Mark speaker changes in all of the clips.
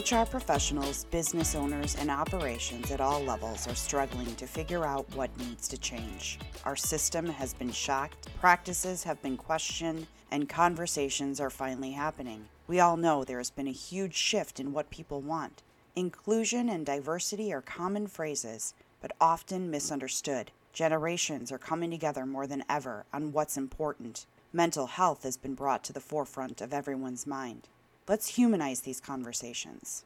Speaker 1: HR professionals, business owners, and operations at all levels are struggling to figure out what needs to change. Our system has been shocked, practices have been questioned, and conversations are finally happening. We all know there has been a huge shift in what people want. Inclusion and diversity are common phrases, but often misunderstood. Generations are coming together more than ever on what's important. Mental health has been brought to the forefront of everyone's mind. Let's humanize these conversations.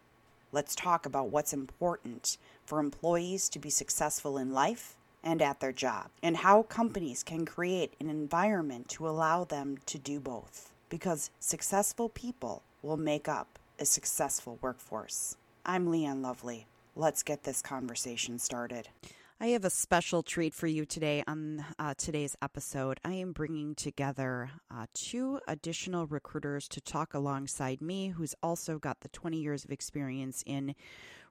Speaker 1: Let's talk about what's important for employees to be successful in life and at their job, and how companies can create an environment to allow them to do both. Because successful people will make up a successful workforce. I'm Leighann Lovely. Let's get this conversation started. I have a special treat for you today on uh, today's episode. I am bringing together uh, two additional recruiters to talk alongside me, who's also got the 20 years of experience in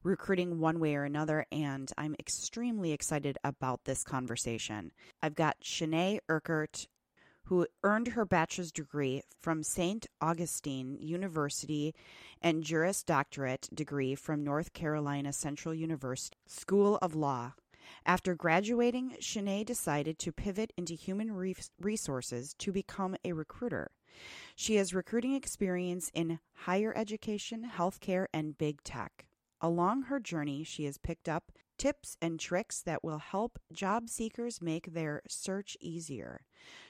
Speaker 1: recruiting one way or another, and I'm extremely excited about this conversation. I've got Chenae Erkerd, who earned her bachelor's degree from St. Augustine University and Juris Doctorate degree from North Carolina Central University School of Law. After graduating, Chenae decided to pivot into human resources to become a recruiter. She has recruiting experience in higher education, healthcare, and big tech. Along her journey, she has picked up tips and tricks that will help job seekers make their search easier.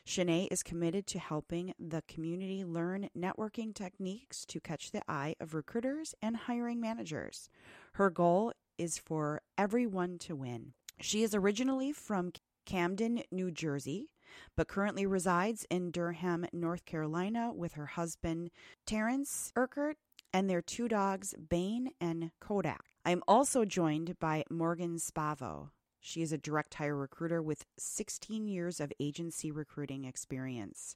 Speaker 1: Chenae is committed to helping the community learn networking techniques to catch the eye of recruiters and hiring managers. Her goal is for everyone to win. She is originally from Camden, New Jersey, but currently resides in Durham, North Carolina with her husband, Terrence Erkerd, and their two dogs, Bane and Kodak. I am also joined by Morgan Sbabo. She is a direct hire recruiter with 16 years of agency recruiting experience.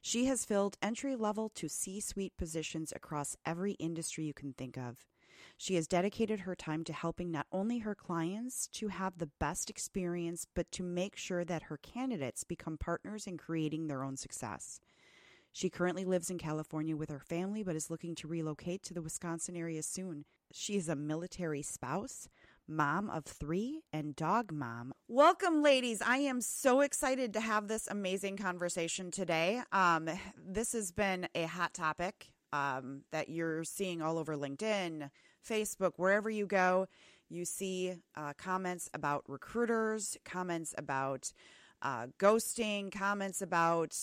Speaker 1: She has filled entry level to C suite positions across every industry you can think of. She has dedicated her time to helping not only her clients to have the best experience, but to make sure that her candidates become partners in creating their own success. She currently lives in California with her family, but is looking to relocate to the Wisconsin area soon. She is a military spouse, mom of three, and dog mom. Welcome, ladies. I am so excited to have this amazing conversation today. Um, this has been a hot topic um, that you're seeing all over LinkedIn, Facebook, wherever you go, you see uh, comments about recruiters, comments about uh, ghosting, comments about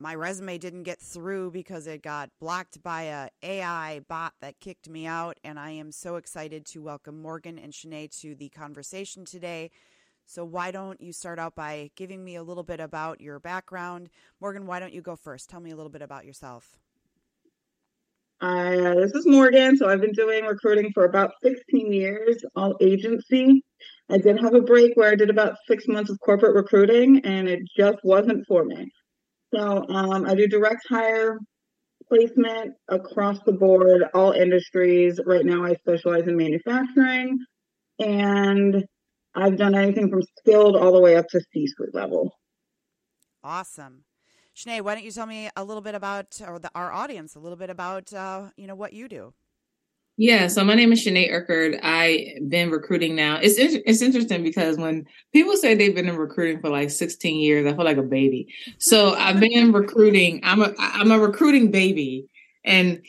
Speaker 1: my resume didn't get through because it got blocked by a AI bot that kicked me out. And I am so excited to welcome Morgan and Chenae to the conversation today. So why don't you start out by giving me a little bit about your background? Morgan, why don't you go first? Tell me a little bit about yourself.
Speaker 2: Uh, this is Morgan. So I've been doing recruiting for about 16 years, all agency. I did have a break where I did about six months of corporate recruiting, and it just wasn't for me. So um, I do direct hire placement across the board, all industries. Right now, I specialize in manufacturing, and I've done anything from skilled all the way up to C suite level.
Speaker 1: Awesome. Chenae, why don't you tell me a little bit about, or the, our audience, a little bit about, uh, you know, what you do?
Speaker 3: Yeah, so my name is Chenae Erkerd. I've been recruiting now. It's it's interesting because when people say they've been in recruiting for like 16 years, I feel like a baby. So I've been recruiting. I'm a I'm a recruiting baby, and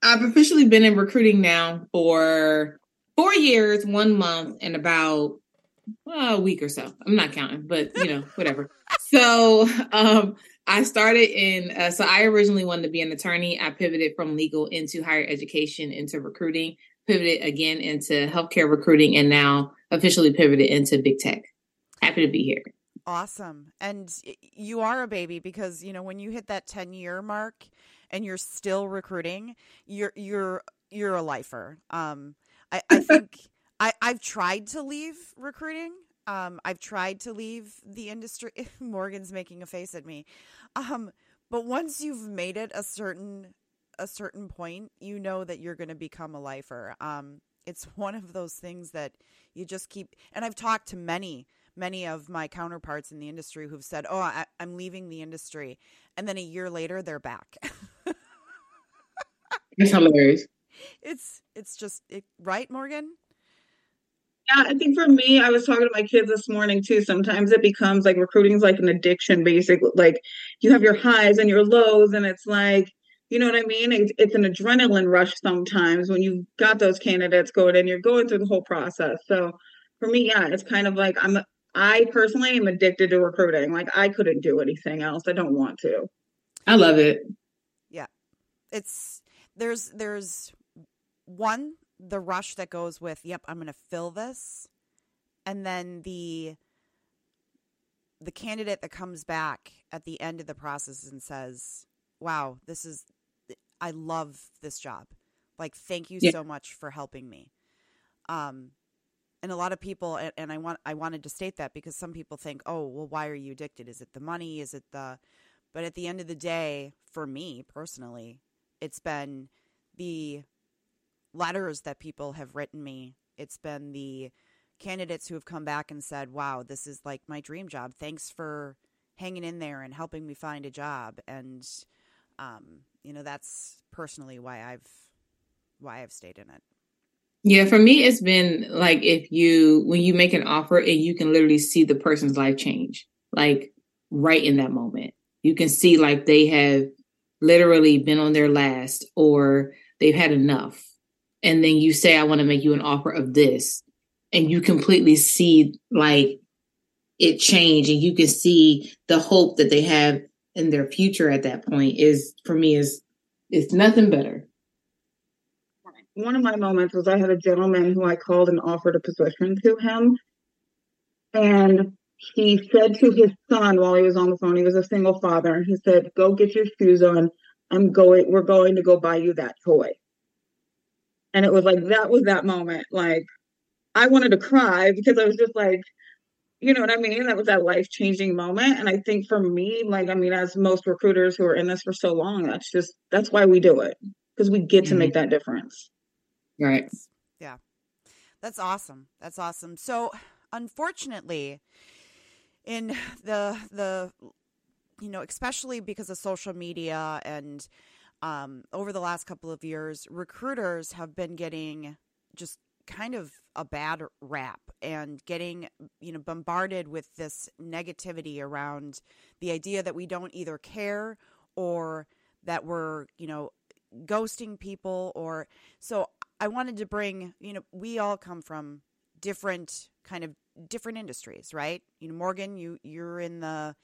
Speaker 3: I've officially been in recruiting now for four years, one month, and about well, a week or so. I'm not counting, but you know, whatever. So um, I started in, uh, so I originally wanted to be an attorney. I pivoted from legal into higher education, into recruiting, pivoted again into healthcare recruiting, and now officially pivoted into big tech. Happy to be here.
Speaker 1: Awesome. And you are a baby because, you know, when you hit that 10 year mark and you're still recruiting, you're, you're, you're a lifer. Um, I, I think I, I've tried to leave recruiting um, I've tried to leave the industry. Morgan's making a face at me. Um, but once you've made it a certain a certain point, you know that you're going to become a lifer. Um, it's one of those things that you just keep. And I've talked to many, many of my counterparts in the industry who've said, "Oh, I, I'm leaving the industry," and then a year later they're back.
Speaker 3: it's hilarious.
Speaker 1: it's it's just it, right, Morgan.
Speaker 2: Yeah, I think for me, I was talking to my kids this morning too. Sometimes it becomes like recruiting is like an addiction, basically. Like you have your highs and your lows, and it's like, you know what I mean? It's, it's an adrenaline rush sometimes when you've got those candidates going and you're going through the whole process. So for me, yeah, it's kind of like I'm, I personally am addicted to recruiting. Like I couldn't do anything else. I don't want to.
Speaker 3: I love it.
Speaker 1: Yeah. It's, there's, there's one the rush that goes with, yep, I'm going to fill this. And then the the candidate that comes back at the end of the process and says, "Wow, this is I love this job. Like thank you yeah. so much for helping me." Um and a lot of people and I want I wanted to state that because some people think, "Oh, well why are you addicted? Is it the money? Is it the But at the end of the day, for me personally, it's been the letters that people have written me. It's been the candidates who have come back and said, "Wow, this is like my dream job. Thanks for hanging in there and helping me find a job." And um, you know, that's personally why I've why I've stayed in it.
Speaker 3: Yeah, for me, it's been like if you when you make an offer and you can literally see the person's life change, like right in that moment. You can see like they have literally been on their last or they've had enough and then you say, I want to make you an offer of this, and you completely see like it change and you can see the hope that they have in their future at that point is for me is it's nothing better.
Speaker 2: One of my moments was I had a gentleman who I called and offered a position to him. And he said to his son while he was on the phone, he was a single father, and he said, Go get your shoes on. I'm going, we're going to go buy you that toy. And it was like that was that moment. Like I wanted to cry because I was just like, you know what I mean? That was that life changing moment. And I think for me, like, I mean, as most recruiters who are in this for so long, that's just, that's why we do it because we get to mm-hmm. make that difference.
Speaker 3: Right.
Speaker 1: Yeah. That's awesome. That's awesome. So, unfortunately, in the, the, you know, especially because of social media and um, over the last couple of years, recruiters have been getting just kind of a bad rap and getting you know bombarded with this negativity around the idea that we don't either care or that we're you know ghosting people or so i wanted to bring you know we all come from different kind of different industries right? You know morgan you you're in the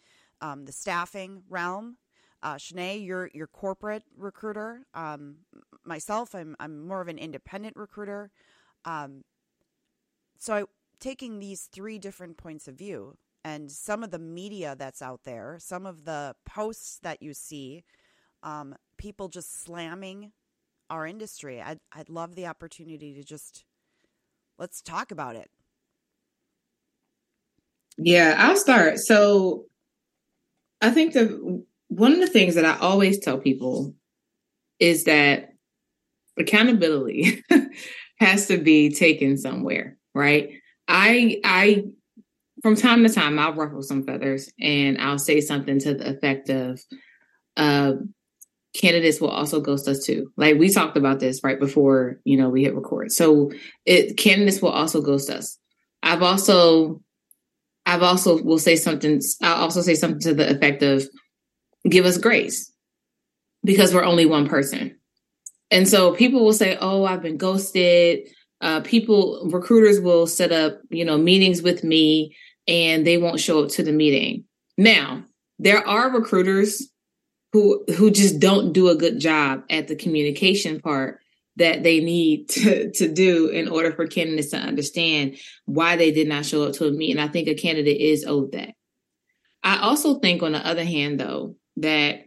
Speaker 1: um, the staffing realm uh, Chenae, you're your corporate recruiter. Um, myself, I'm I'm more of an independent recruiter. Um, so I, taking these three different points of view and some of the media that's out there, some of the posts that you see, um, people just slamming our industry. I'd I'd love the opportunity to just let's talk about it.
Speaker 3: Yeah, I'll start. So I think the one of the things that I always tell people is that accountability has to be taken somewhere, right? I I from time to time I'll ruffle some feathers and I'll say something to the effect of uh candidates will also ghost us too. Like we talked about this right before, you know, we hit record. So it candidates will also ghost us. I've also I've also will say something I'll also say something to the effect of give us grace because we're only one person. And so people will say, "Oh, I've been ghosted." Uh, people, recruiters will set up, you know, meetings with me, and they won't show up to the meeting. Now, there are recruiters who who just don't do a good job at the communication part that they need to, to do in order for candidates to understand why they did not show up to a meeting. I think a candidate is owed that. I also think, on the other hand, though, that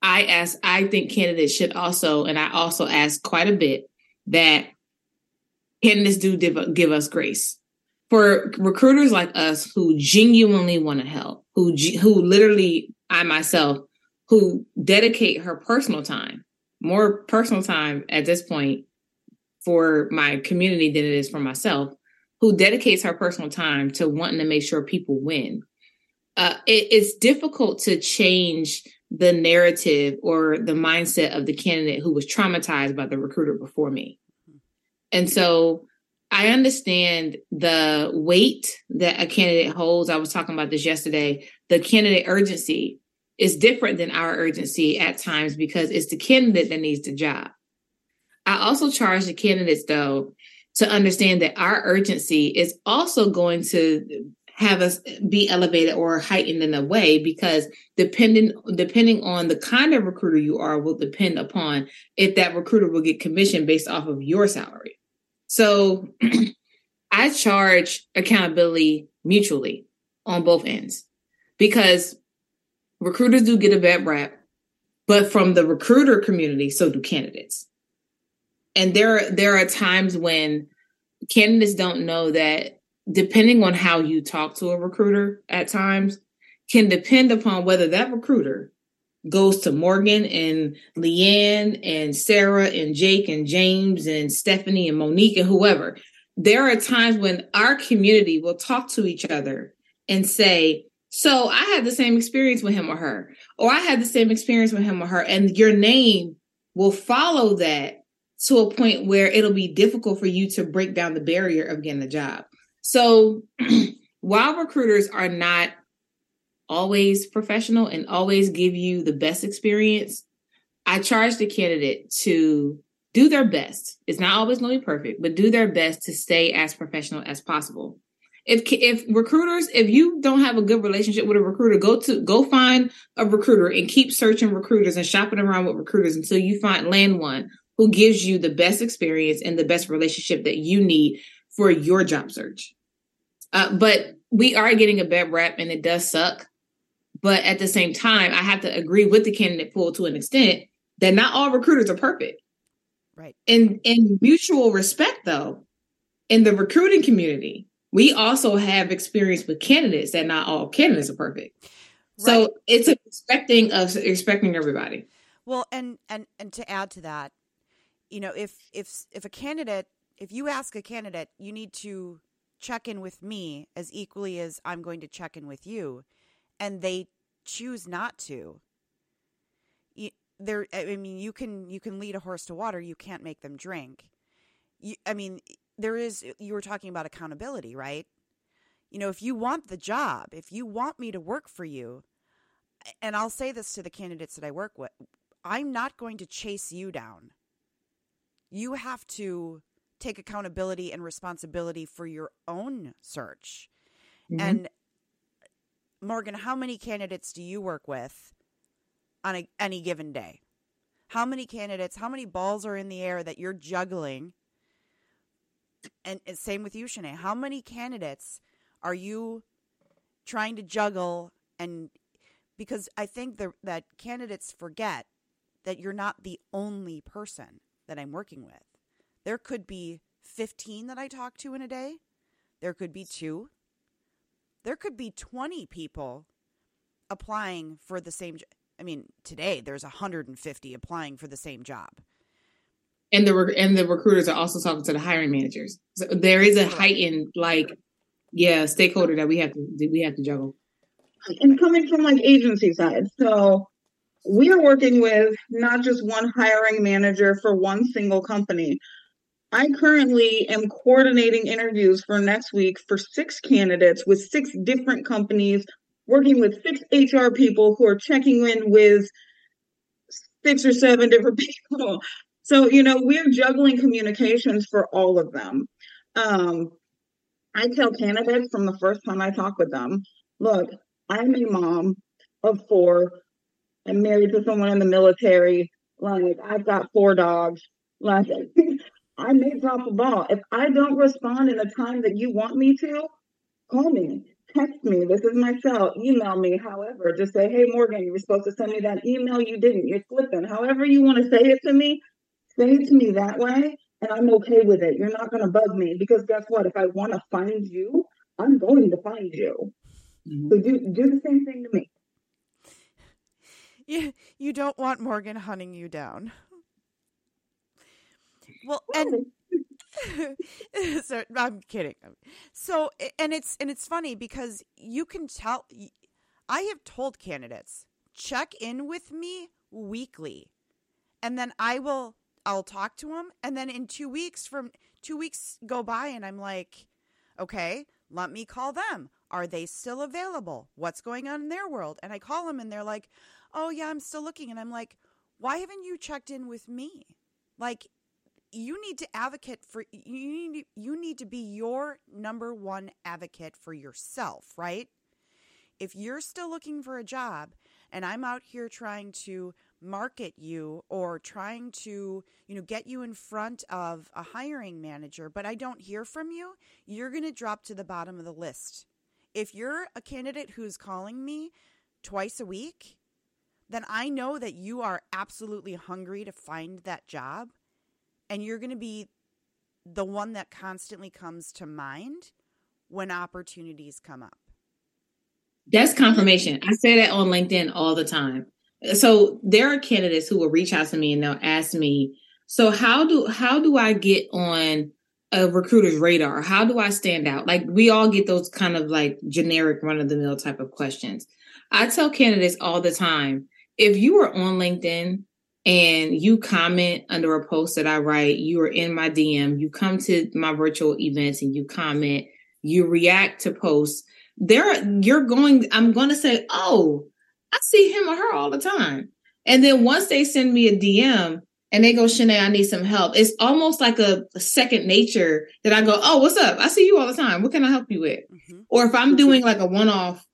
Speaker 3: I ask, I think candidates should also, and I also ask quite a bit that candidates do give, give us grace. For recruiters like us who genuinely want to help, who who literally I myself who dedicate her personal time, more personal time at this point for my community than it is for myself, who dedicates her personal time to wanting to make sure people win uh, it, it's difficult to change the narrative or the mindset of the candidate who was traumatized by the recruiter before me. And so I understand the weight that a candidate holds. I was talking about this yesterday. The candidate urgency is different than our urgency at times because it's the candidate that needs the job. I also charge the candidates, though, to understand that our urgency is also going to have us be elevated or heightened in a way because depending depending on the kind of recruiter you are will depend upon if that recruiter will get commission based off of your salary. So I charge accountability mutually on both ends because recruiters do get a bad rap, but from the recruiter community, so do candidates. And there there are times when candidates don't know that depending on how you talk to a recruiter at times, can depend upon whether that recruiter goes to Morgan and Leighann and Sarah and Jake and James and Stephanie and Monique and whoever. There are times when our community will talk to each other and say, So I had the same experience with him or her, or I had the same experience with him or her. And your name will follow that to a point where it'll be difficult for you to break down the barrier of getting a job. So while recruiters are not always professional and always give you the best experience, I charge the candidate to do their best. It's not always going to be perfect, but do their best to stay as professional as possible. If if recruiters, if you don't have a good relationship with a recruiter, go to go find a recruiter and keep searching recruiters and shopping around with recruiters until you find land one who gives you the best experience and the best relationship that you need for your job search. Uh, but we are getting a bad rap and it does suck. But at the same time, I have to agree with the candidate pool to an extent that not all recruiters are perfect.
Speaker 1: Right.
Speaker 3: And in mutual respect, though, in the recruiting community, we also have experience with candidates that not all candidates are perfect. Right. So it's expecting of expecting everybody.
Speaker 1: Well, and and and to add to that, you know, if if if a candidate, if you ask a candidate, you need to check in with me as equally as I'm going to check in with you, and they choose not to. there, I mean, you can you can lead a horse to water. You can't make them drink. You, I mean, there is. You were talking about accountability, right? You know, if you want the job, if you want me to work for you, and I'll say this to the candidates that I work with, I'm not going to chase you down. You have to take accountability and responsibility for your own search. Mm-hmm. And Morgan, how many candidates do you work with on a, any given day? How many candidates, how many balls are in the air that you're juggling? And, and same with you, Chenae. How many candidates are you trying to juggle? And because I think the, that candidates forget that you're not the only person that I'm working with. There could be 15 that I talk to in a day. There could be two. There could be 20 people applying for the same. I mean, today there's 150 applying for the same job.
Speaker 3: And the and the recruiters are also talking to the hiring managers. So there is a heightened like yeah, stakeholder that we have to we have to juggle.
Speaker 2: And coming from like agency side. So we are working with not just one hiring manager for one single company. I currently am coordinating interviews for next week for six candidates with six different companies, working with six HR people who are checking in with six or seven different people. So, you know, we're juggling communications for all of them. Um, I tell candidates from the first time I talk with them look, I'm a mom of four. I'm married to someone in the military. Like, I've got four dogs. Like, I may drop a ball. If I don't respond in the time that you want me to, call me, text me. This is my cell. Email me. However, just say, hey, Morgan, you were supposed to send me that email. You didn't. You're slipping. However, you want to say it to me, say it to me that way. And I'm okay with it. You're not going to bug me because guess what? If I want to find you, I'm going to find you. Mm-hmm. So do, do the same thing to me.
Speaker 1: You, you don't want Morgan hunting you down. Well, and so I'm kidding. So and it's and it's funny because you can tell I have told candidates check in with me weekly. And then I will I'll talk to them and then in 2 weeks from 2 weeks go by and I'm like, "Okay, let me call them. Are they still available? What's going on in their world?" And I call them and they're like, "Oh yeah, I'm still looking." And I'm like, "Why haven't you checked in with me?" Like you need to advocate for you need you need to be your number one advocate for yourself, right? If you're still looking for a job and I'm out here trying to market you or trying to, you know, get you in front of a hiring manager, but I don't hear from you, you're going to drop to the bottom of the list. If you're a candidate who's calling me twice a week, then I know that you are absolutely hungry to find that job and you're going to be the one that constantly comes to mind when opportunities come up.
Speaker 3: That's confirmation. I say that on LinkedIn all the time. So there are candidates who will reach out to me and they'll ask me, "So how do how do I get on a recruiter's radar? How do I stand out?" Like we all get those kind of like generic run of the mill type of questions. I tell candidates all the time, if you are on LinkedIn and you comment under a post that I write, you are in my DM, you come to my virtual events and you comment, you react to posts, there you're going, I'm going to say, oh, I see him or her all the time. And then once they send me a DM and they go, Chenae, I need some help. It's almost like a, a, second nature that I go, oh, what's up? I see you all the time. What can I help you with? Mm-hmm. Or if I'm doing like a one off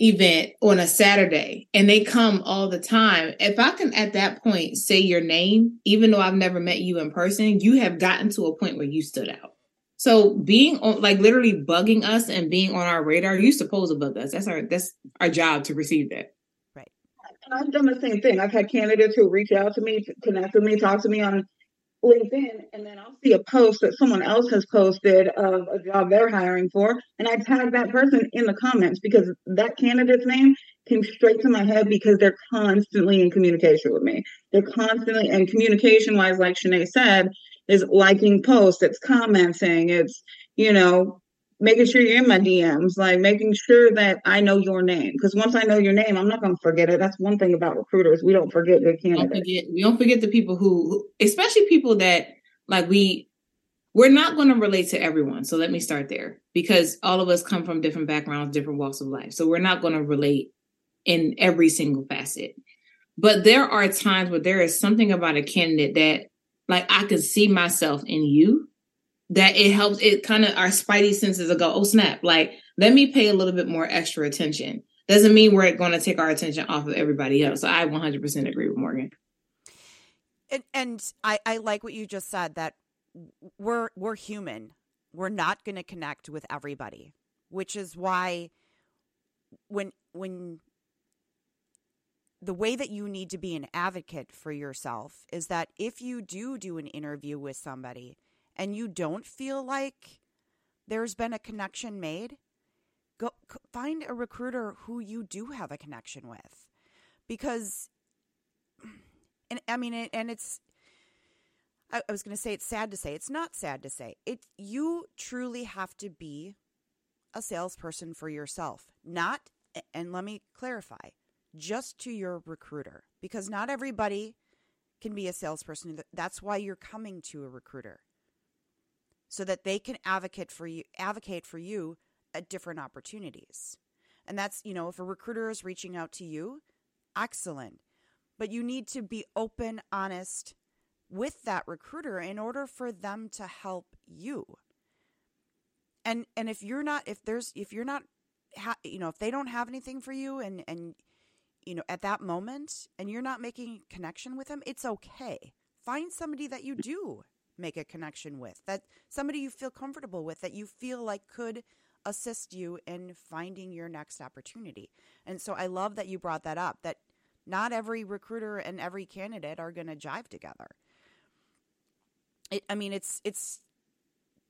Speaker 3: event on a Saturday and they come all the time, if I can at that point say your name, even though I've never met you in person, you have gotten to a point where you stood out. So being on like literally bugging us and being on our radar, you supposed to bug us. That's our that's our job to receive that.
Speaker 1: Right.
Speaker 2: I've done the same thing. I've had candidates who reach out to me, connect with me, talk to me on LinkedIn, and then I'll see a post that someone else has posted of a job they're hiring for, and I tag that person in the comments because that candidate's name came straight to my head because they're constantly in communication with me. They're constantly and communication wise, like Chenae said, is liking posts, it's commenting, it's you know making sure you're in my DMs, like making sure that I know your name. Because once I know your name, I'm not going to forget it. That's one thing about recruiters. We don't forget their candidates.
Speaker 3: Don't forget, we don't forget the people who, especially people that like we, we're not going to relate to everyone. So let me start there because all of us come from different backgrounds, different walks of life. So we're not going to relate in every single facet. But there are times where there is something about a candidate that like I can see myself in you that it helps it kind of our spidey senses will go, oh snap, like let me pay a little bit more extra attention. Doesn't mean we're going to take our attention off of everybody else. So I 100% agree with Morgan.
Speaker 1: And, and I, I like what you just said that we're we're human. We're not going to connect with everybody, which is why when when the way that you need to be an advocate for yourself is that if you do do an interview with somebody and you don't feel like there's been a connection made, go find a recruiter who you do have a connection with. Because and I mean and it's I, was going to say it's sad to say. It's not sad to say. It you truly have to be a salesperson for yourself. Not and let me clarify, just to your recruiter because not everybody can be a salesperson. That's why you're coming to a recruiter so that they can advocate for you advocate for you at different opportunities. And that's, you know, if a recruiter is reaching out to you, excellent. But you need to be open, honest with that recruiter in order for them to help you. And and if you're not if there's if you're not ha- you know, if they don't have anything for you and and you know, at that moment and you're not making connection with them, it's okay. Find somebody that you do make a connection with, that somebody you feel comfortable with, that you feel like could assist you in finding your next opportunity. And so I love that you brought that up that not every recruiter and every candidate are going to jive together. It, I mean, it's it's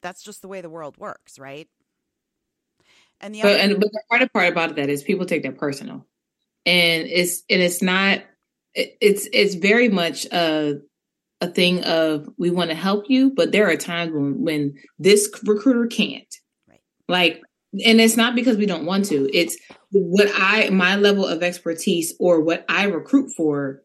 Speaker 1: that's just the way the world works, right?
Speaker 3: And the other- but, and but the harder part about that is people take that personal, and it's and it's not. It, it's it's very much a a thing of we want to help you, but there are times when when this recruiter can't. Right. Like and it's not because we don't want to. It's what I my level of expertise or what I recruit for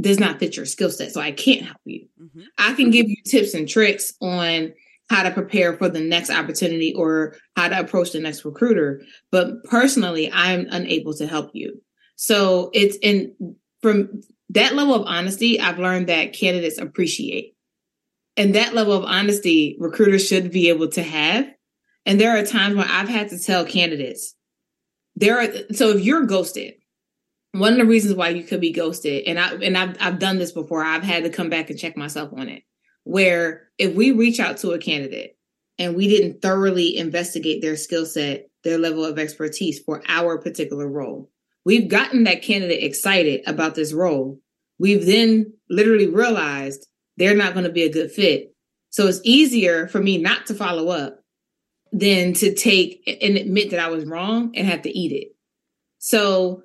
Speaker 3: does not fit your skill set. So I can't help you. Mm-hmm. I can give you tips and tricks on how to prepare for the next opportunity or how to approach the next recruiter. But personally, I'm unable to help you. So it's in from that level of honesty, I've learned that candidates appreciate. And that level of honesty, recruiters should be able to have. And there are times when I've had to tell candidates, there are so if you're ghosted, one of the reasons why you could be ghosted, and I and I've I've done this before, I've had to come back and check myself on it. Where if we reach out to a candidate and we didn't thoroughly investigate their skill set, their level of expertise for our particular role, we've gotten that candidate excited about this role. We've then literally realized they're not going to be a good fit. So it's easier for me not to follow up than to take and admit that I was wrong and have to eat it. So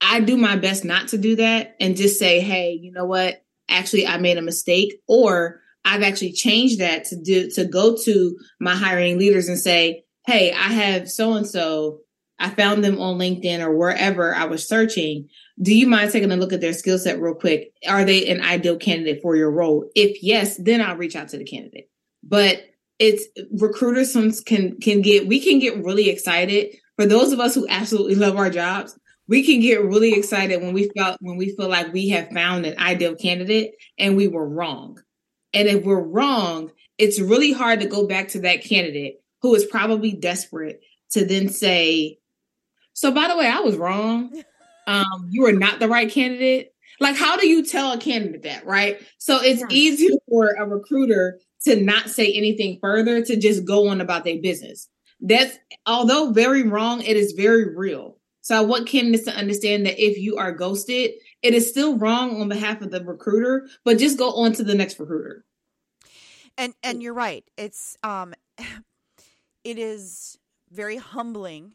Speaker 3: I do my best not to do that and just say, hey, you know what? Actually, I made a mistake, or I've actually changed that to do to go to my hiring leaders and say, hey, I have so and so. I found them on LinkedIn or wherever I was searching. Do you mind taking a look at their skill set real quick? Are they an ideal candidate for your role? If yes, then I'll reach out to the candidate. But it's recruiters can can get we can get really excited for those of us who absolutely love our jobs we can get really excited when we felt when we feel like we have found an ideal candidate and we were wrong. And if we're wrong, it's really hard to go back to that candidate who is probably desperate to then say, "So by the way, I was wrong. Um, you are not the right candidate." Like, how do you tell a candidate that, right? So it's yeah. easier for a recruiter to not say anything further, to just go on about their business. That's although very wrong, it is very real. So I want candidates to understand that if you are ghosted, it is still wrong on behalf of the recruiter, but just go on to the next recruiter.
Speaker 1: And and you're right. It's um it is very humbling.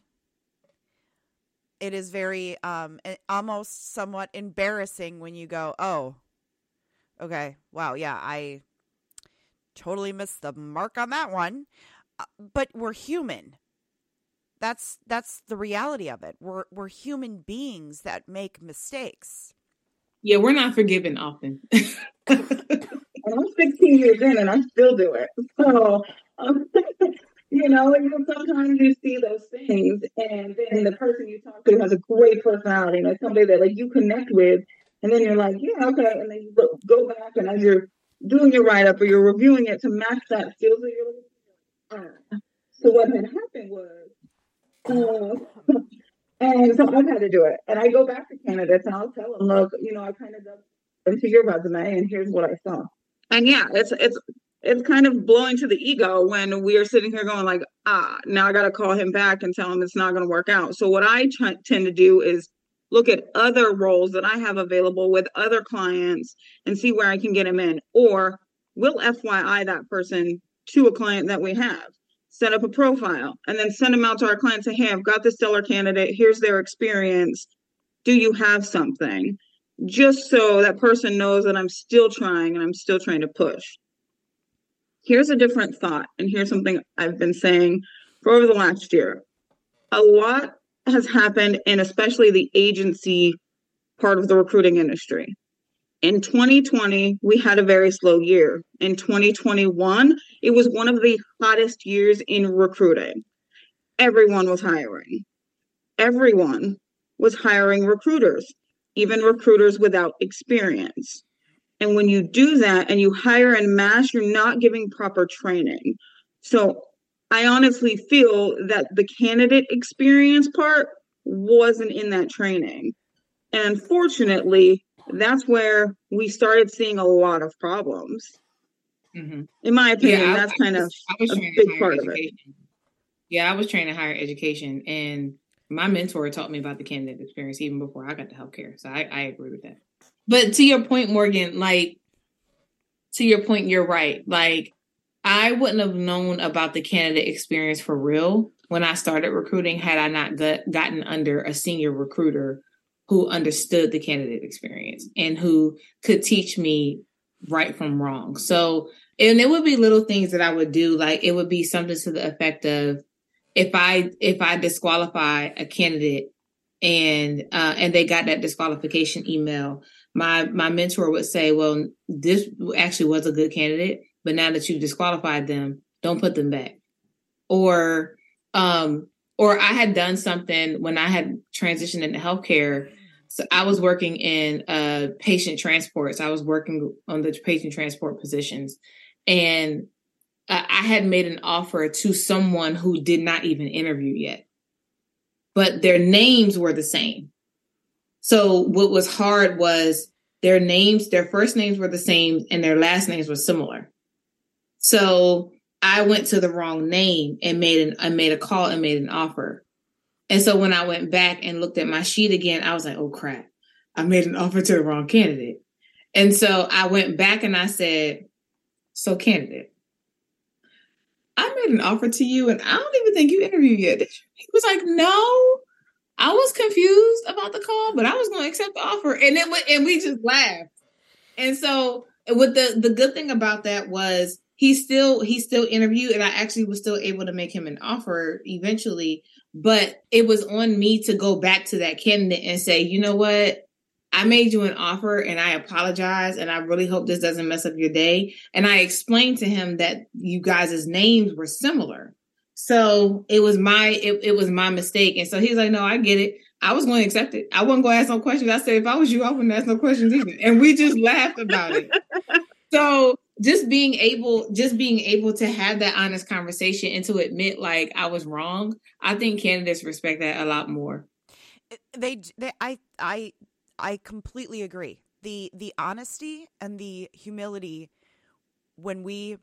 Speaker 1: It is very um almost somewhat embarrassing when you go, "Oh, okay. Wow, yeah, I totally missed the mark on that one." Uh, but we're human that's that's the reality of it. We're we're human beings that make mistakes.
Speaker 3: Yeah, we're not forgiven often.
Speaker 2: I'm 16 years in and I still do it. So, um, you know, you sometimes you see those things, and then the person you talk to has a great personality, like somebody that like you connect with, and then you're like, yeah, okay, and then you go, go back and as you're doing your write up or you're reviewing it to match that skills that you're looking for. So what had happened was uh, and so I've had to do it. And I go back to candidates and I'll tell them, look, you know, I kind of dug into your resume and here's what I saw. And yeah, it's it's it's kind of blowing to the ego when we are sitting here going like, ah, now I got to call him back and tell him it's not going to work out. So what I t- tend to do is look at other roles that I have available with other clients and see where I can get him in, or will FYI that person to a client that we have set up a profile, and then send them out to our clients. Hey, I've got the stellar candidate. Here's their experience. Do you have something? Just so that person knows that I'm still trying and I'm still trying to push. Here's a different thought, and here's something I've been saying for over the last year. A lot has happened in especially the agency part of the recruiting industry. In 2020, we had a very slow year. In 2021, it was one of the hottest years in recruiting. Everyone was hiring. Everyone was hiring recruiters, even recruiters without experience. And when you do that and you hire en masse, you're not giving proper training. So I honestly feel that the candidate experience part wasn't in that training. And unfortunately, that's where we started seeing a lot of problems. Mm-hmm. In my opinion, yeah, that's I, kind I was, of a big part education. of it.
Speaker 3: Yeah, I was trained in higher education, and my mentor taught me about the candidate experience even before I got to healthcare. So I, I agree with that. But to your point, Morgan, like to your point, you're right. Like I wouldn't have known about the candidate experience for real when I started recruiting had I not got, gotten under a senior recruiter who understood the candidate experience and who could teach me right from wrong. So, and it would be little things that I would do. Like it would be something to the effect of, if I if I disqualify a candidate and uh, and they got that disqualification email, my my mentor would say, "Well, this actually was a good candidate, but now that you've disqualified them, don't put them back." Or um or I had done something when I had transitioned into healthcare. So I was working in uh patient transports. I was working on the patient transport positions and uh, I had made an offer to someone who did not even interview yet, but their names were the same. So what was hard was their names, their first names were the same and their last names were similar. So I went to the wrong name and made an I made a call and made an offer. And so when I went back and looked at my sheet again, I was like, oh crap, I made an offer to the wrong candidate. And so I went back and I said, so candidate, I made an offer to you and I don't even think you interviewed yet. He was like, no. I was confused about the call, but I was going to accept the offer. And it went, and we just laughed. And so with the the good thing about that was he still he still interviewed and I actually was still able to make him an offer eventually. But it was on me to go back to that candidate and say, you know what? I made you an offer and I apologize and I really hope this doesn't mess up your day. And I explained to him that you guys' names were similar. So it was my it, it was my mistake. And so he's like, no, I get it. I was going to accept it. I wasn't going to ask no questions. I said, if I was you, I wouldn't ask no questions either. And we just laughed about it. So just being able, just being able to have that honest conversation and to admit like I was wrong, I think candidates respect that a lot more.
Speaker 1: They, they I, I I completely agree. The the honesty and the humility when we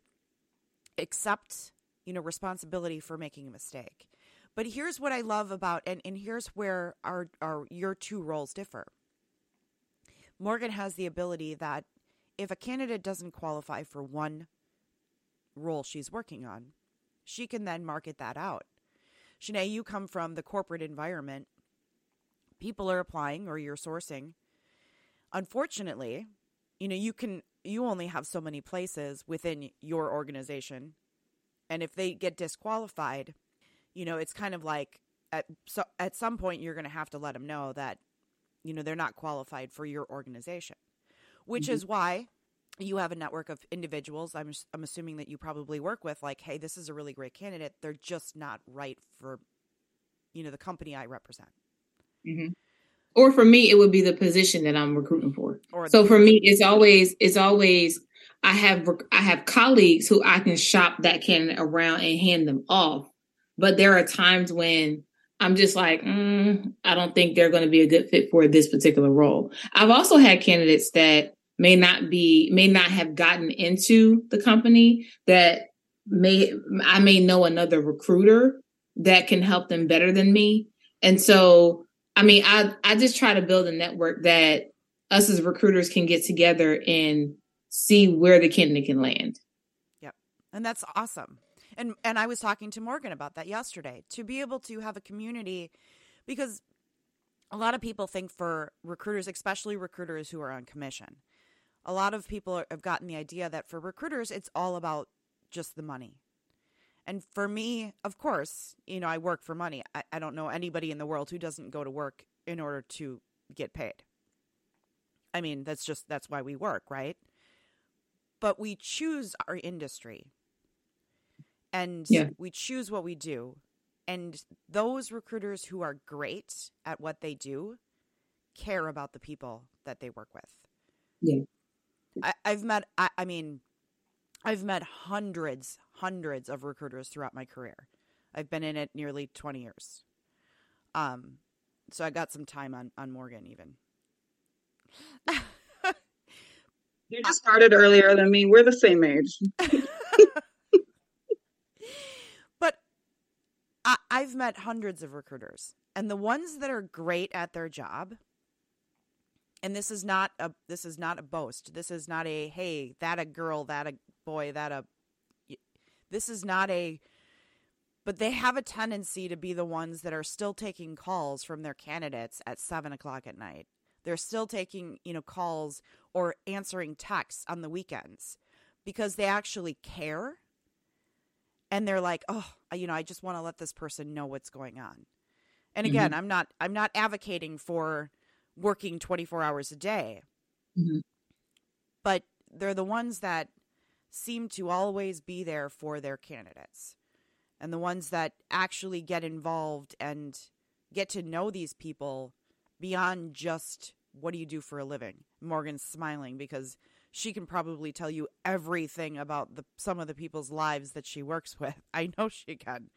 Speaker 1: accept, you know, responsibility for making a mistake. But here's what I love about and, and here's where our, our your two roles differ. Morgan has the ability that if a candidate doesn't qualify for one role she's working on, she can then market that out. Chenae, you come from the corporate environment people are applying or you're sourcing. Unfortunately, you know, you can you only have so many places within your organization. And if they get disqualified, you know, it's kind of like at so at some point you're going to have to let them know that you know, they're not qualified for your organization. Which mm-hmm. is why you have a network of individuals I'm I'm assuming that you probably work with like, "Hey, this is a really great candidate. They're just not right for you know, the company I represent."
Speaker 3: Mm-hmm. Or for me, it would be the position that I'm recruiting for. so for me, it's always it's always I have I have colleagues who I can shop that candidate around and hand them off. But there are times when I'm just like, mm, I don't think they're going to be a good fit for this particular role. I've also had candidates that may not be may not have gotten into the company that may I may know another recruiter that can help them better than me. And so I mean, I I just try to build a network that us as recruiters can get together and see where the candidate can land.
Speaker 1: Yep. And that's awesome. And and I was talking to Morgan about that yesterday. To be able to have a community because a lot of people think for recruiters, especially recruiters who are on commission, a lot of people have gotten the idea that for recruiters, it's all about just the money. And for me, of course, you know, I work for money. I, I don't know anybody in the world who doesn't go to work in order to get paid. I mean, that's just, that's why we work, right? But we choose our industry and yeah. we choose what we do. And those recruiters who are great at what they do care about the people that they work with.
Speaker 3: Yeah.
Speaker 1: I, have met, I, I mean, I've met hundreds, hundreds of recruiters throughout my career. I've been in it nearly 20 years. Um, so I got some time on, on Morgan even.
Speaker 2: you just started earlier than me. We're the same age.
Speaker 1: but I, I've met hundreds of recruiters, and the ones that are great at their job and this is not a this is not a boast this is not a hey that a girl that a boy that a this is not a but they have a tendency to be the ones that are still taking calls from their candidates at seven o'clock at night they're still taking you know calls or answering texts on the weekends because they actually care and they're like, "Oh, you know, I just want to let this person know what's going on." And again, mm-hmm. I'm not I'm not advocating for working 24 hours a day. Mm-hmm. But they're the ones that seem to always be there for their candidates and the ones that actually get involved and get to know these people beyond just what do you do for a living? Morgan's smiling because she can probably tell you everything about the some of the people's lives that she works with. I know she can.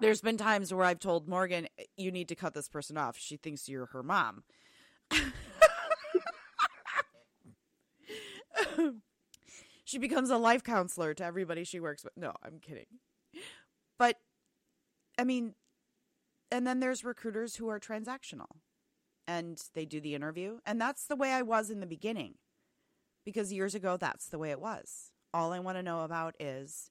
Speaker 1: There's been times where I've told Morgan, you need to cut this person off. She thinks you're her mom. she becomes a life counselor to everybody she works with. No, I'm kidding. But I mean, and then there's recruiters who are transactional and they do the interview. And that's the way I was in the beginning because years ago, that's the way it was. All I want to know about is,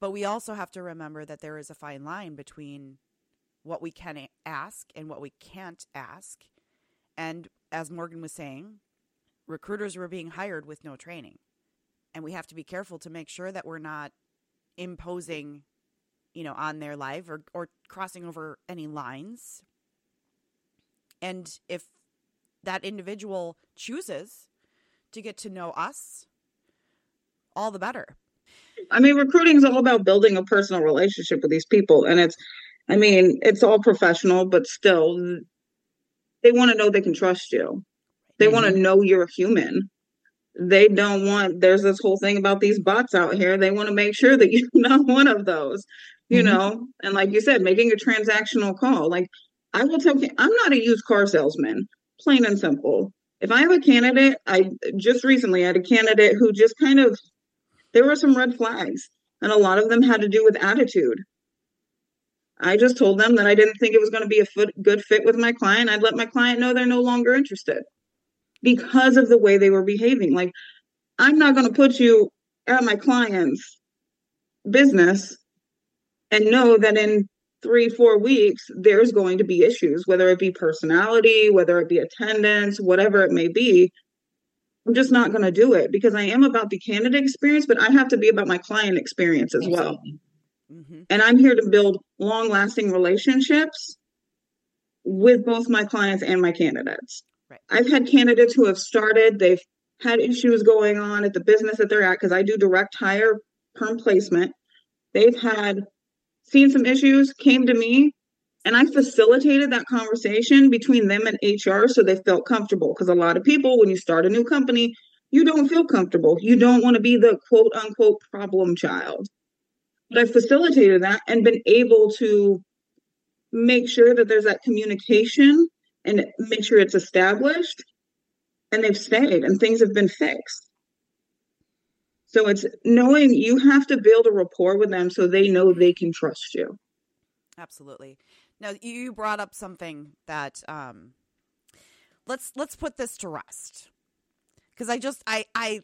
Speaker 1: but we also have to remember that there is a fine line between what we can ask and what we can't ask. And as Morgan was saying, recruiters were being hired with no training. And we have to be careful to make sure that we're not imposing, you know, on their life or, or crossing over any lines. And if that individual chooses to get to know us, all the better.
Speaker 2: I mean, recruiting is all about building a personal relationship with these people. And it's, I mean, it's all professional, but still, they want to know they can trust you. They mm-hmm. want to know you're a human. They don't want, there's this whole thing about these bots out here. They want to make sure that you're not one of those, you mm-hmm. know? And like you said, making a transactional call. Like, I will tell you, I'm not a used car salesman, plain and simple. If I have a candidate, I just recently had a candidate who just kind of, there were some red flags, and a lot of them had to do with attitude. I just told them that I didn't think it was going to be a foot, good fit with my client. I'd let my client know they're no longer interested because of the way they were behaving. Like, I'm not going to put you at my client's business and know that in three, four weeks, there's going to be issues, whether it be personality, whether it be attendance, whatever it may be. I'm just not going to do it because I am about the candidate experience, but I have to be about my client experience as well. Mm-hmm. And I'm here to build long lasting relationships with both my clients and my candidates. I've had candidates who have started, they've had issues going on at the business that they're at because I do direct hire perm placement. They've had seen some issues, came to me, and I facilitated that conversation between them and HR so they felt comfortable. Because a lot of people, when you start a new company, you don't feel comfortable. You don't want to be the quote unquote problem child. But I facilitated that and been able to make sure that there's that communication and make sure it's established and they've stayed and things have been fixed. So it's knowing you have to build a rapport with them so they know they can trust you.
Speaker 1: Absolutely. Now you brought up something that um, let's let's put this to rest because I just I I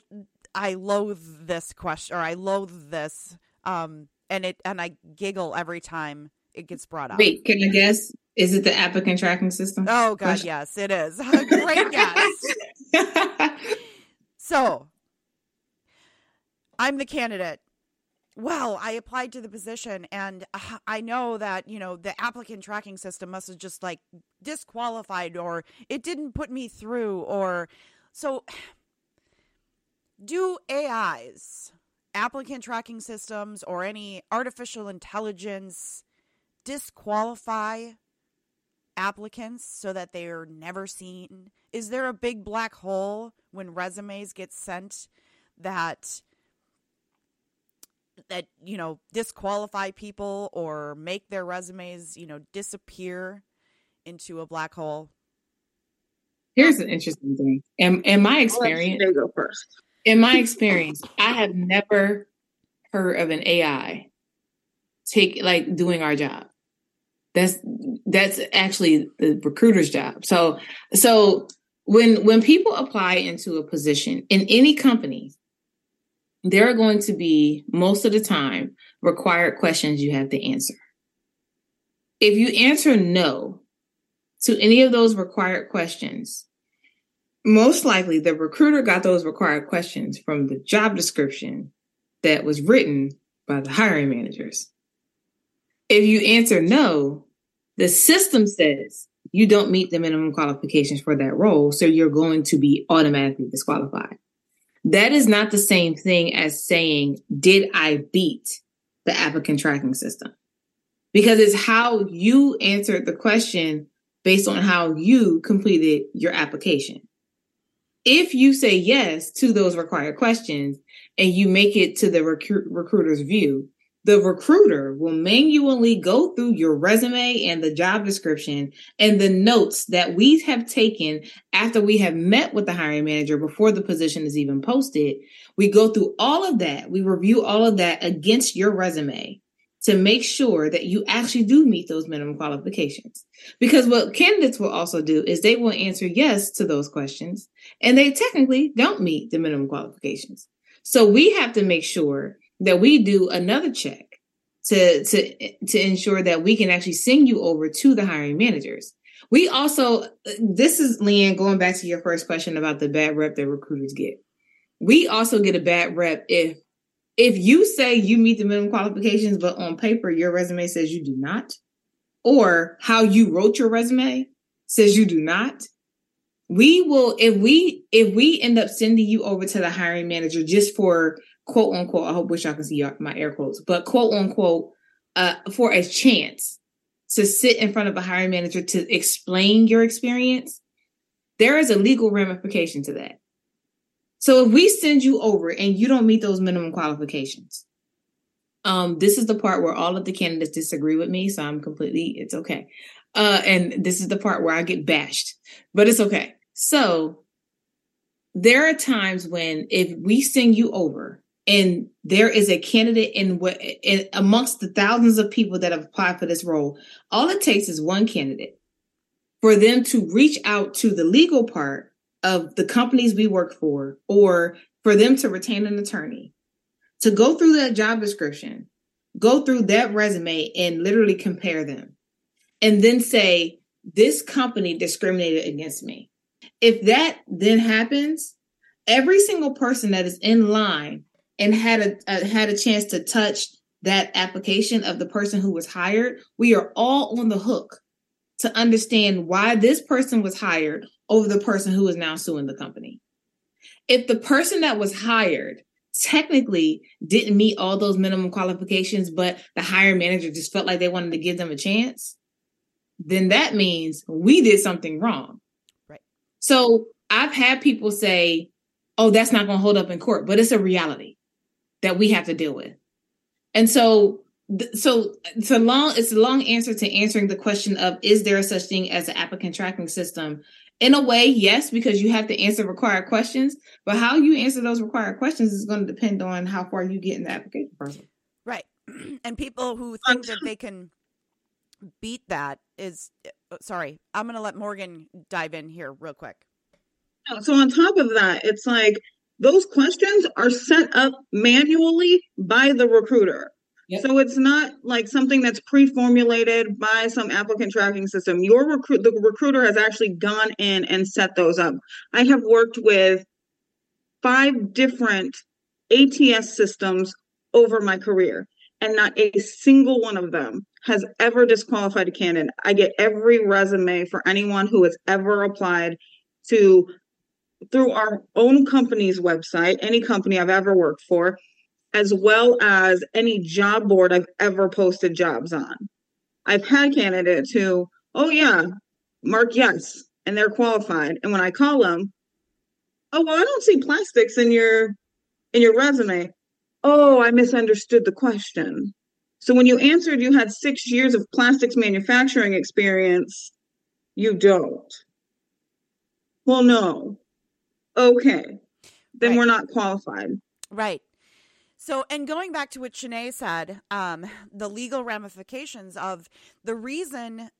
Speaker 1: I loathe this question or I loathe this um, and it and I giggle every time it gets brought up.
Speaker 3: Wait, can I guess? Is it the applicant tracking system?
Speaker 1: Oh god, question? yes, it is. Great guess. so I'm the candidate. Well, I applied to the position and uh, I know that, you know, the applicant tracking system must have just like disqualified or it didn't put me through or so do AIs, applicant tracking systems or any artificial intelligence disqualify applicants so that they are never seen? Is there a big black hole when resumes get sent that that you know disqualify people or make their resumes you know disappear into a black hole?
Speaker 3: Here's an interesting thing. In, in my experience
Speaker 2: go first.
Speaker 3: in my experience i have never heard of an ai take like doing our job that's that's actually the recruiter's job so so when when people apply into a position in any company there are going to be most of the time required questions you have to answer. If you answer no to any of those required questions, most likely the recruiter got those required questions from the job description that was written by the hiring managers. If you answer no, the system says you don't meet the minimum qualifications for that role, so you're going to be automatically disqualified. That is not the same thing as saying, Did I beat the applicant tracking system? Because it's how you answered the question based on how you completed your application. If you say yes to those required questions and you make it to the recru- recruiter's view, the recruiter will manually go through your resume and the job description and the notes that we have taken after we have met with the hiring manager before the position is even posted. We go through all of that. We review all of that against your resume to make sure that you actually do meet those minimum qualifications. Because what candidates will also do is they will answer yes to those questions and they technically don't meet the minimum qualifications. So we have to make sure that we do another check to to to ensure that we can actually send you over to the hiring managers. We also this is Leighann going back to your first question about the bad rep that recruiters get. We also get a bad rep if if you say you meet the minimum qualifications, but on paper your resume says you do not, or how you wrote your resume says you do not, we will if we if we end up sending you over to the hiring manager just for quote unquote, I hope wish y'all can see my air quotes, but quote unquote, uh, for a chance to sit in front of a hiring manager to explain your experience, there is a legal ramification to that. So if we send you over and you don't meet those minimum qualifications, um, this is the part where all of the candidates disagree with me. So I'm completely, it's okay. Uh, and this is the part where I get bashed, but it's okay. So there are times when if we send you over and there is a candidate in in, amongst the thousands of people that have applied for this role. All it takes is one candidate for them to reach out to the legal part of the companies we work for or for them to retain an attorney. To go through that job description go through that resume and literally compare them and then say this company discriminated against me. If that then happens every single person that is in line and had a, had a chance to touch that application of the person who was hired, we are all on the hook to understand why this person was hired over the person who is now suing the company. If the person that was hired technically didn't meet all those minimum qualifications, but the hiring manager just felt like they wanted to give them a chance, then that means we did something wrong.
Speaker 1: Right.
Speaker 3: So I've had people say, oh, that's not going to hold up in court, but it's a reality that we have to deal with. And so so it's a long it's a long answer to answering the question of is there a such thing as an applicant tracking system? In a way yes because you have to answer required questions but how you answer those required questions is going to depend on how far you get in the application process.
Speaker 1: Right. And people who think that they can beat that is uh, sorry i'm going to let morgan dive in here real quick.
Speaker 2: So on top of that it's like those questions are set up manually by the recruiter. Yep. So it's not like something that's pre-formulated by some applicant tracking system. Your recruit the recruiter has actually gone in and set those up. I have worked with five different ATS systems over my career, and not a single one of them has ever disqualified a candidate. I get every resume for anyone who has ever applied to through our own company's website, any company I've ever worked for, as well as any job board I've ever posted jobs on. I've had candidates who, oh yeah, mark yes, and they're qualified. And when I call them, oh well, I don't see plastics in your in your resume. Oh, I misunderstood the question. So when you answered you had six years of plastics manufacturing experience, you don't. Well, no okay, then right. we're not qualified.
Speaker 1: Right. So, and going back to what Chenae said, um, the legal ramifications of the reason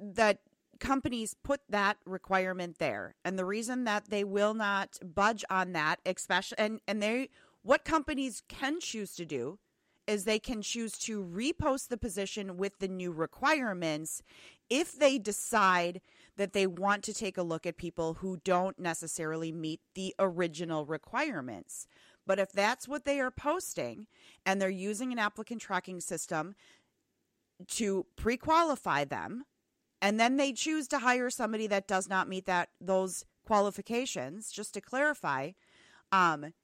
Speaker 1: that companies put that requirement there and the reason that they will not budge on that, especially, and, and they, what companies can choose to do is they can choose to repost the position with the new requirements if they decide that they want to take a look at people who don't necessarily meet the original requirements. But if that's what they are posting and they're using an applicant tracking system to pre-qualify them and then they choose to hire somebody that does not meet that those qualifications, just to clarify, um,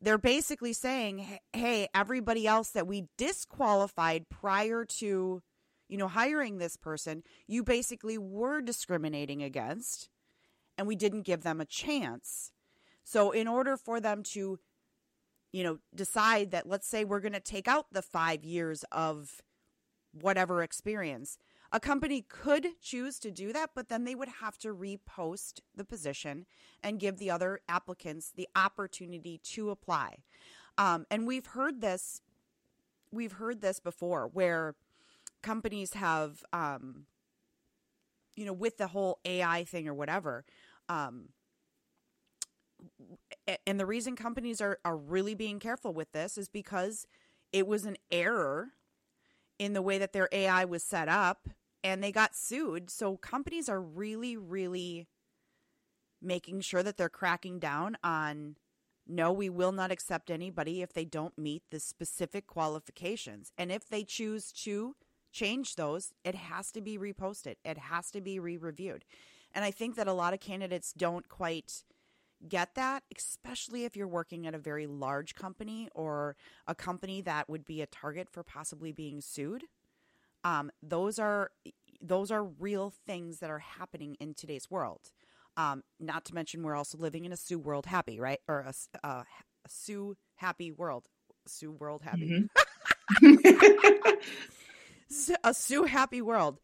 Speaker 1: they're basically saying, hey, everybody else that we disqualified prior to, you know, hiring this person, you basically were discriminating against, and we didn't give them a chance. So, in order for them to, you know, decide that, let's say we're going to take out the five years of whatever experience, a company could choose to do that, but then they would have to repost the position and give the other applicants the opportunity to apply. Um, and we've heard this, we've heard this before, where companies have, um, you know, with the whole AI thing or whatever. Um, and the reason companies are, are really being careful with this is because it was an error in the way that their AI was set up and they got sued. So companies are really, really making sure that they're cracking down on no, we will not accept anybody if they don't meet the specific qualifications. And if they choose to change those, it has to be reposted, it has to be re reviewed. And I think that a lot of candidates don't quite get that, especially if you're working at a very large company or a company that would be a target for possibly being sued. Um, those are those are real things that are happening in today's world. Um, not to mention, we're also living in a Sue world happy, right? Or a, a, a Sue happy world. Sue world happy. Mm-hmm. a Sue happy world.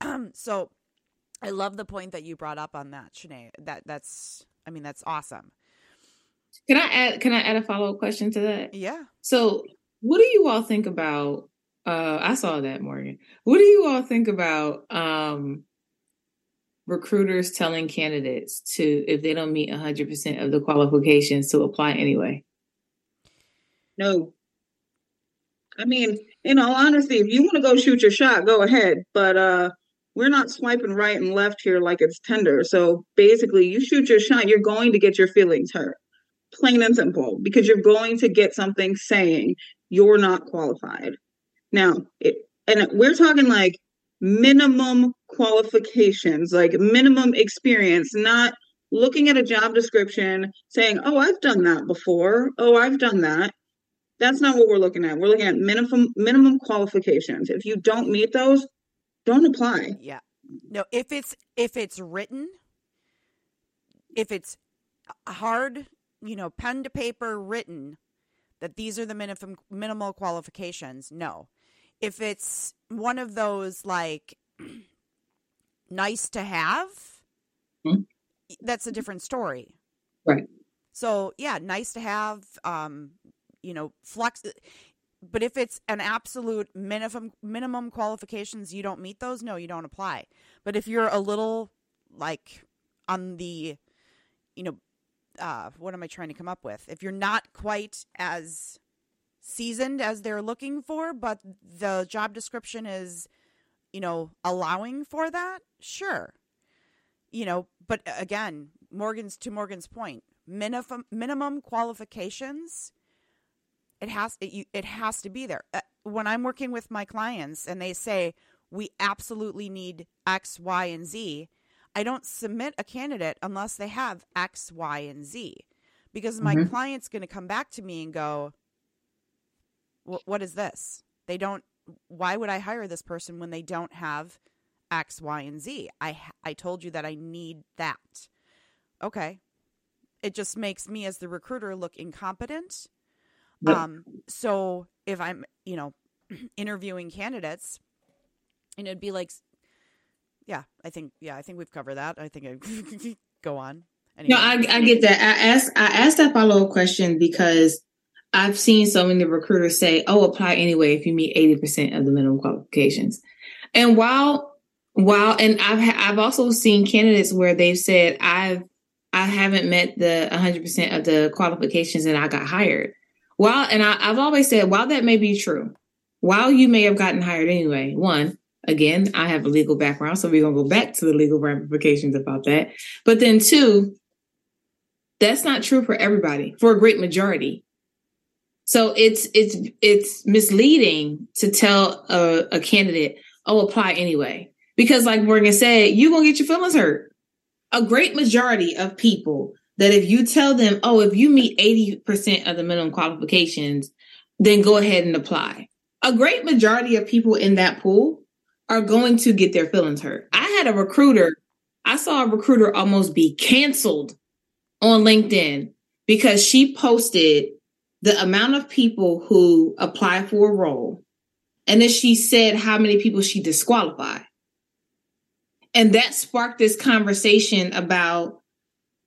Speaker 1: Um, so I love the point that you brought up on that, Chenae. That that's I mean, that's awesome.
Speaker 3: Can I add can I add a follow-up question to that?
Speaker 1: Yeah.
Speaker 3: So what do you all think about uh, I saw that, Morgan. What do you all think about um, recruiters telling candidates to, if they don't meet 100% of the qualifications, to apply anyway?
Speaker 2: No. I mean, in all honesty, if you want to go shoot your shot, go ahead. But uh, we're not swiping right and left here like it's Tinder. So basically, you shoot your shot, you're going to get your feelings hurt. Plain and simple, because you're going to get something saying you're not qualified. Now, it, and we're talking like minimum qualifications, like minimum experience, not looking at a job description saying, "Oh, I've done that before. Oh, I've done that." That's not what we're looking at. We're looking at minimum minimum qualifications. If you don't meet those, don't apply.
Speaker 1: Yeah. No, if it's if it's written, if it's hard, you know, pen to paper written that these are the minimum minimal qualifications, no if it's one of those like nice to have, mm-hmm. that's a different story.
Speaker 3: Right.
Speaker 1: So yeah, nice to have. Um, you know, flex. But if it's an absolute minimum minimum qualifications, you don't meet those. No, you don't apply. But if you're a little like on the, you know, uh, what am I trying to come up with? If you're not quite as seasoned as they're looking for, but the job description is, you know, allowing for that, sure. You know, but again, Morgan's to Morgan's point, minimum minimum qualifications it has it, it has to be there. Uh, when I'm working with my clients and they say we absolutely need X, Y, and Z, I don't submit a candidate unless they have X, Y, and Z. Because my mm-hmm. client's going to come back to me and go, what is this? They don't. Why would I hire this person when they don't have X, Y, and Z? I I told you that I need that. Okay, it just makes me as the recruiter look incompetent. Yep. Um, so if I'm, you know, interviewing candidates, and it'd be like, yeah, I think, yeah, I think we've covered that. I think I go on.
Speaker 3: Anyway. No, I, I get that. I asked I asked that follow up question because I've seen so many recruiters say, "Oh, apply anyway if you meet eighty percent of the minimum qualifications." And while while and I've I've also seen candidates where they've said, "I've I haven't met the one hundred percent of the qualifications and I got hired." While and I, I've always said, while that may be true, while you may have gotten hired anyway, one again, I have a legal background, so we're gonna go back to the legal ramifications about that. But then two, that's not true for everybody. For a great majority, So it's it's it's misleading to tell a, a candidate, "Oh, apply anyway," because, like Morgan said, you're gonna get your feelings hurt. A great majority of people that if you tell them, "Oh, if you meet eighty percent of the minimum qualifications, then go ahead and apply," a great majority of people in that pool are going to get their feelings hurt. I had a recruiter. I saw a recruiter almost be canceled on LinkedIn because she posted the amount of people who apply for a role. And then she said how many people she disqualified. And that sparked this conversation about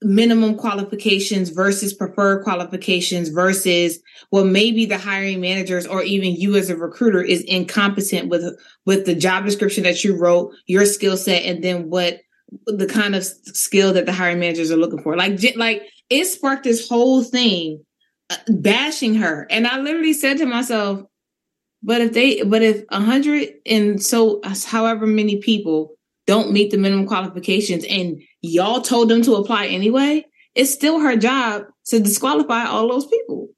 Speaker 3: minimum qualifications versus preferred qualifications versus well maybe the hiring managers or even you as a recruiter is incompetent with with the job description that you wrote your skill set and then what the kind of skill that the hiring managers are looking for like like it sparked this whole thing uh, bashing her. And I literally said to myself, but if they, but if a hundred and so however many people don't meet the minimum qualifications and y'all told them to apply anyway, it's still her job to disqualify all those people.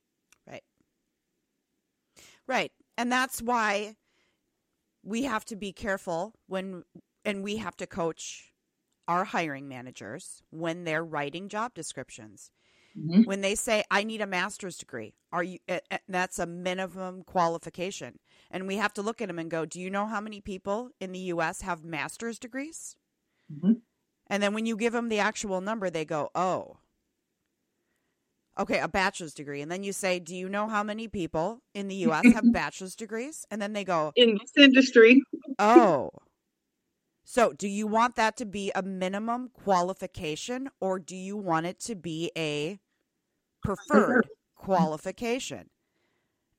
Speaker 1: Right. Right. And that's why we have to be careful when, and we have to coach our hiring managers when they're writing job descriptions Mm-hmm. When they say, I need a master's degree, are you, that's a minimum qualification. And we have to look at them and go, do you know how many people in the US have master's degrees? Mm-hmm. And then when you give them the actual number, they go, oh, okay, a bachelor's degree. And then you say, do you know how many people in the US have bachelor's degrees? And then they go,
Speaker 2: in this industry.
Speaker 1: oh. So, do you want that to be a minimum qualification or do you want it to be a preferred qualification?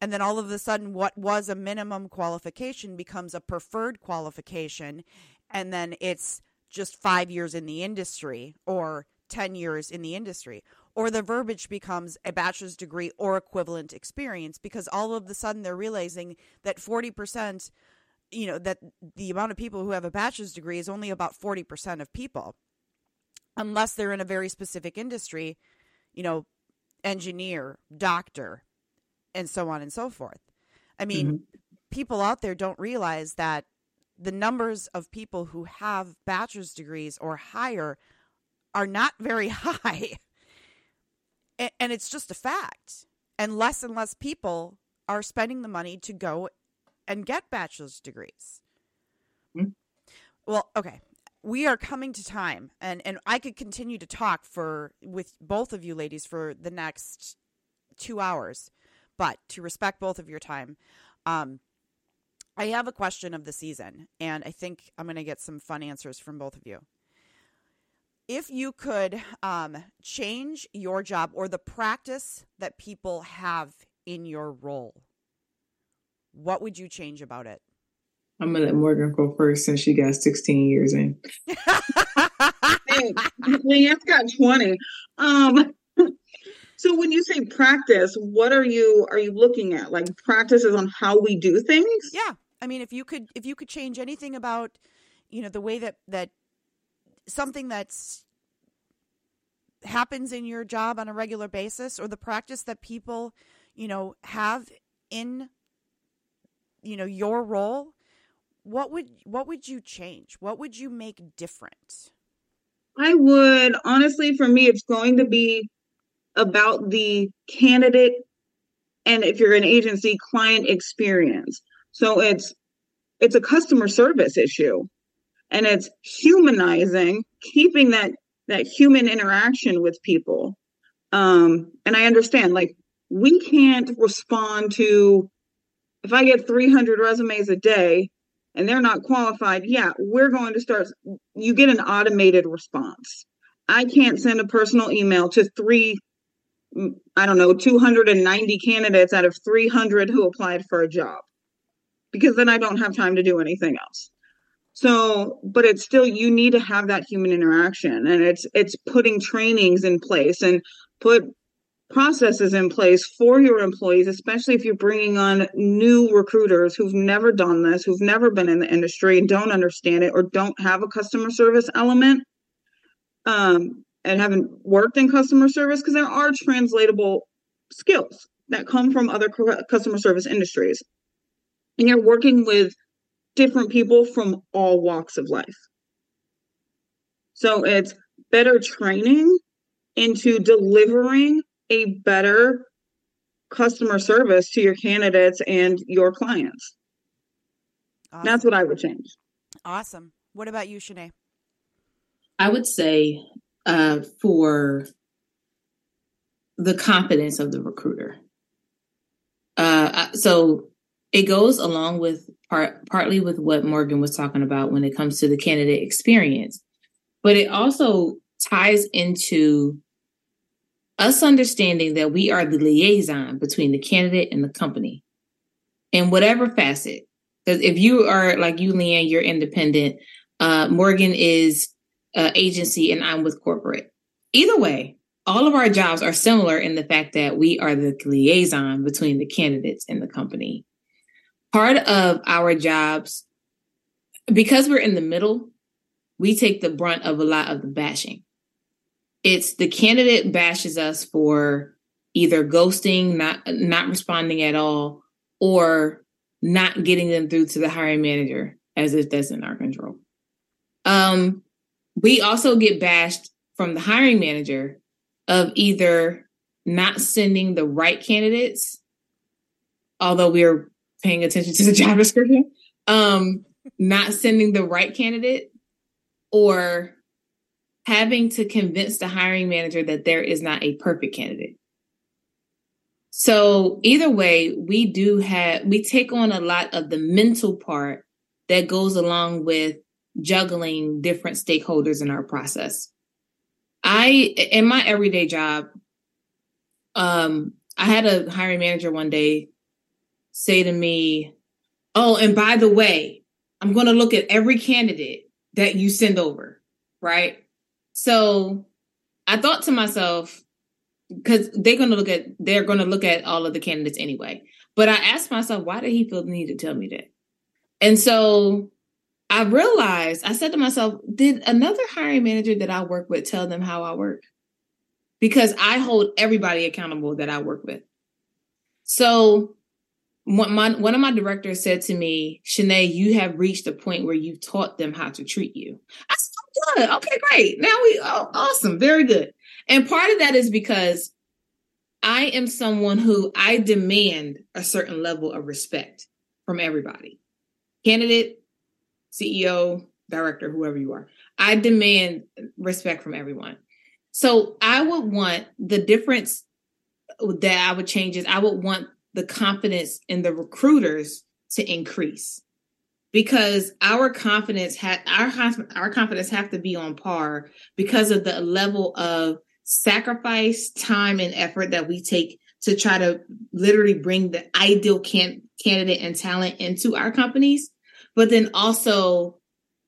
Speaker 1: And then all of a sudden, what was a minimum qualification becomes a preferred qualification. And then it's just five years in the industry or 10 years in the industry. Or the verbiage becomes a bachelor's degree or equivalent experience because all of a sudden they're realizing that 40% you know that the amount of people who have a bachelor's degree is only about 40% of people unless they're in a very specific industry you know engineer doctor and so on and so forth i mean mm-hmm. people out there don't realize that the numbers of people who have bachelor's degrees or higher are not very high and, and it's just a fact and less and less people are spending the money to go and get bachelor's degrees. Mm-hmm. Well, okay. We are coming to time and and I could continue to talk for with both of you ladies for the next 2 hours, but to respect both of your time, um I have a question of the season and I think I'm going to get some fun answers from both of you. If you could um, change your job or the practice that people have in your role, what would you change about it?
Speaker 3: I'm gonna let Morgan go first since she got 16 years in.
Speaker 2: Leighann's got 20. Um, so when you say practice, what are you are you looking at? Like practices on how we do things?
Speaker 1: Yeah. I mean, if you could if you could change anything about, you know, the way that that something that's happens in your job on a regular basis or the practice that people, you know, have in you know your role what would what would you change? What would you make different?
Speaker 2: I would honestly for me it's going to be about the candidate and if you're an agency client experience so it's it's a customer service issue and it's humanizing keeping that that human interaction with people um and i understand like we can't respond to if I get 300 resumes a day and they're not qualified, yeah, we're going to start. You get an automated response. I can't send a personal email to three, mm, I don't know, 290 candidates out of 300 who applied for a job because then I don't have time to do anything else. So, but it's still you need to have that human interaction and it's it's putting trainings in place and put processes in place for your employees, especially if you're bringing on new recruiters who've never done this, who've never been in the industry and don't understand it or don't have a customer service element um, and haven't worked in customer service because there are translatable skills. that come from other customer service industries. And you're working with different people from all walks of life. So it's better training into delivering a better customer service to your candidates and your clients. Awesome. That's what I would change.
Speaker 1: Awesome. What about you, Chenae?
Speaker 3: I would say uh, for the confidence of the recruiter. Uh, so it goes along with part partly with what Morgan was talking about when it comes to the candidate experience, but it also ties into us understanding that we are the liaison between the candidate and the company in whatever facet. Because if you are like you, Leighann, you're independent. Uh, Morgan is uh, agency, and I'm with corporate. Either way, all of our jobs are similar in the fact that we are the liaison between the candidates and the company. Part of our jobs, because we're in the middle, we take the brunt of a lot of the bashing. It's the candidate bashes us for either ghosting, not not responding at all, or not getting them through to the hiring manager as if that's in our control. Um, we also get bashed from the hiring manager of either not sending the right candidates, although we're paying attention to the job description, um, not sending the right candidate, or having to convince the hiring manager that there is not a perfect candidate. So either way, we do have we take on a lot of the mental part that goes along with juggling different stakeholders in our process. I in my everyday job, um, I had a hiring manager one day say to me, "Oh, and by the way, I'm going to look at every candidate that you send over, right?" So I thought to myself, because they're going to look at they're going to look at all of the candidates anyway. But I asked myself, why did he feel the need to tell me that? And so I realized, I said to myself, did another hiring manager that I work with tell them how I work? Because I hold everybody accountable that I work with. So one, my, one of my directors said to me, Chenae, you have reached a point where you've taught them how to treat you. I said, good. Okay, great. Now we, oh, awesome. Very good. And part of that is because I am someone who I demand a certain level of respect from everybody. Candidate, CEO, director, whoever you are. I demand respect from everyone. So I would want the difference that I would change is I would want the confidence in the recruiters to increase. Because our confidence had our our confidence have to be on par because of the level of sacrifice, time, and effort that we take to try to literally bring the ideal can- candidate and talent into our companies. But then also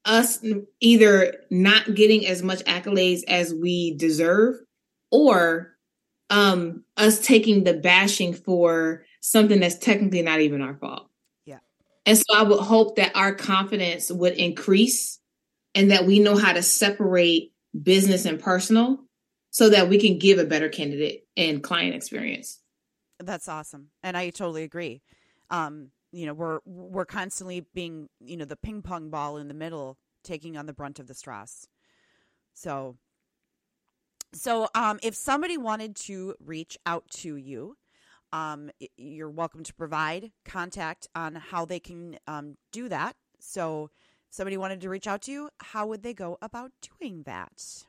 Speaker 3: us either not getting as much accolades as we deserve or um us taking the bashing for something that's technically not even our fault.
Speaker 1: Yeah.
Speaker 3: And so I would hope that our confidence would increase and that we know how to separate business and personal so that we can give a better candidate and client experience.
Speaker 1: That's awesome. And I totally agree. Um you know we're we're constantly being you know the ping pong ball in the middle taking on the brunt of the stress so so um, if somebody wanted to reach out to you um, you're welcome to provide contact on how they can um, do that so if somebody wanted to reach out to you how would they go about doing that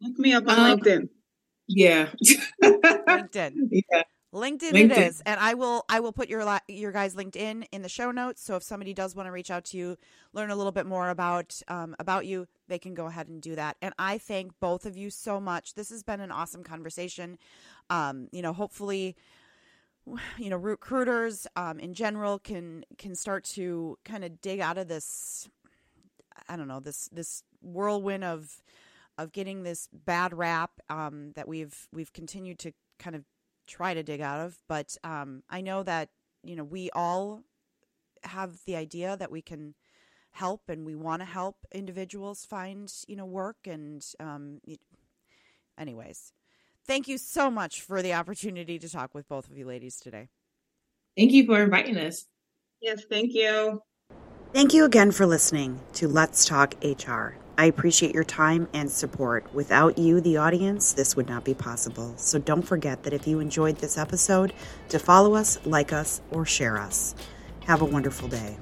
Speaker 2: look me up on um, linkedin
Speaker 3: yeah
Speaker 1: linkedin yeah LinkedIn, LinkedIn, it is, and I will I will put your your guys LinkedIn in the show notes. So if somebody does want to reach out to you, learn a little bit more about um, about you, they can go ahead and do that. And I thank both of you so much. This has been an awesome conversation. Um, you know, hopefully, you know, recruiters um, in general can can start to kind of dig out of this. I don't know this this whirlwind of of getting this bad rap um, that we've we've continued to kind of try to dig out of. But um, I know that you know we all have the idea that we can help and we want to help individuals find you know work and um, anyways
Speaker 4: thank you so much for the opportunity to talk with both of you ladies today.
Speaker 3: Thank you for inviting us.
Speaker 2: Yes, thank you.
Speaker 1: Thank you again for listening to Let's Talk HR. I appreciate your time and support. Without you, the audience, this would not be possible. So don't forget that if you enjoyed this episode, to follow us, like us, or share us. Have a wonderful day.